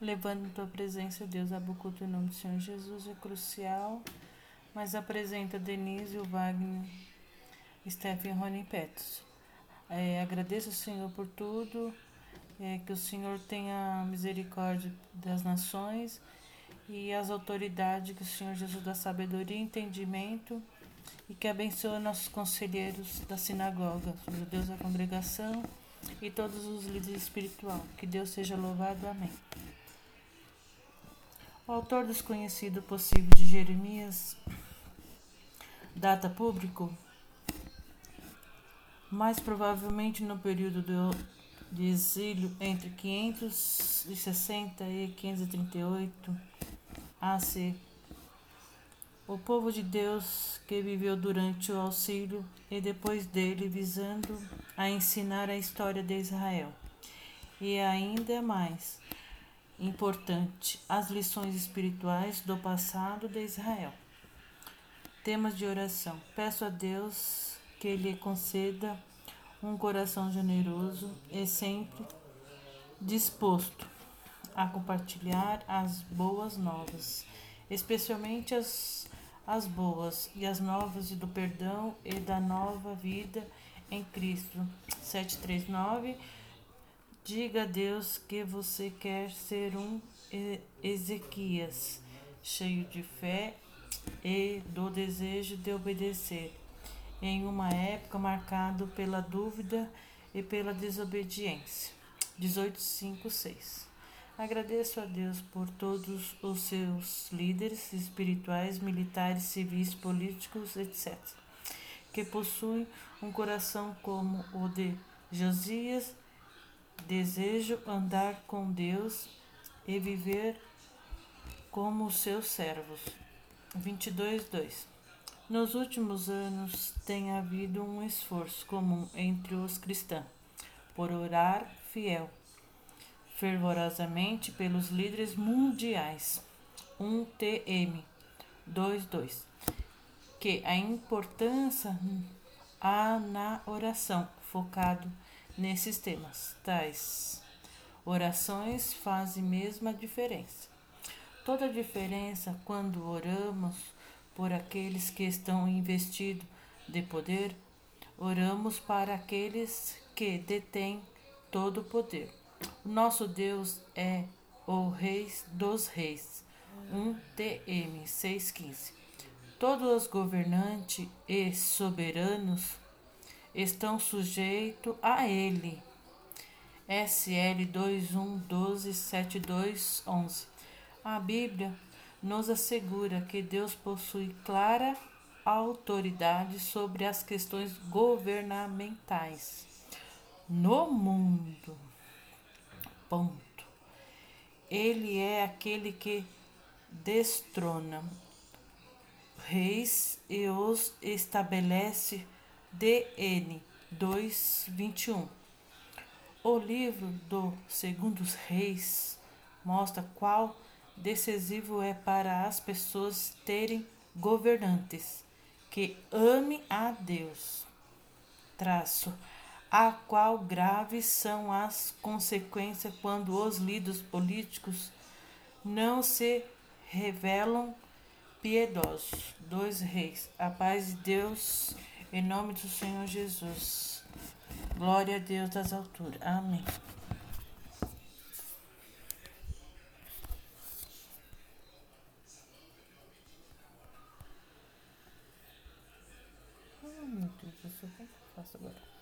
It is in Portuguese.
levando tua presença, Deus, a Bucuto em nome do Senhor Jesus é crucial, mas apresenta Denise, o Wagner, Stephen Rony Petros. É, agradeço, Senhor, por tudo, é, que o Senhor tenha misericórdia das nações e as autoridades, que o Senhor Jesus dá sabedoria e entendimento e que abençoe nossos conselheiros da sinagoga, Senhor Deus da congregação e todos os líderes espirituais. Que Deus seja louvado. Amém. O autor desconhecido possível de Jeremias, data público, mais provavelmente no período do, de exílio entre 560 e 538 AC. O povo de Deus que viveu durante o auxílio e depois dele, visando a ensinar a história de Israel. E ainda mais importante, as lições espirituais do passado de Israel. Temas de oração. Peço a Deus que lhe conceda um coração generoso e sempre disposto a compartilhar as boas novas, especialmente as, as boas e as novas do perdão e da nova vida em Cristo. 739 Diga a Deus que você quer ser um Ezequias, cheio de fé e do desejo de obedecer, em uma época marcada pela dúvida e pela desobediência. 18:5-6. Agradeço a Deus por todos os seus líderes espirituais, militares, civis, políticos, etc., que possuem um coração como o de Josias Desejo andar com Deus e viver como seus servos. 22:2 Nos últimos anos tem havido um esforço comum entre os cristãos por orar fiel, fervorosamente pelos líderes mundiais. 1 TM 22 que a importância há na oração focado nesses temas, tais orações fazem mesmo a diferença. Toda a diferença quando oramos por aqueles que estão investidos de poder, oramos para aqueles que detêm todo o poder. O nosso Deus é o Rei dos Reis. 1 TM 615. Todos os governantes e soberanos estão sujeitos a ele. SL 21127211. A Bíblia nos assegura que Deus possui clara autoridade sobre as questões governamentais no mundo. Ponto. Ele é aquele que destrona reis e os estabelece DN 2:21. O livro do Segundos Reis mostra qual decisivo é para as pessoas terem governantes que ame a Deus. Traço a qual graves são as consequências quando os líderes políticos não se revelam piedosos. Dois reis. A paz de Deus em nome do Senhor Jesus. Glória a Deus das alturas. Amém. Oh, meu Deus, eu só faço agora.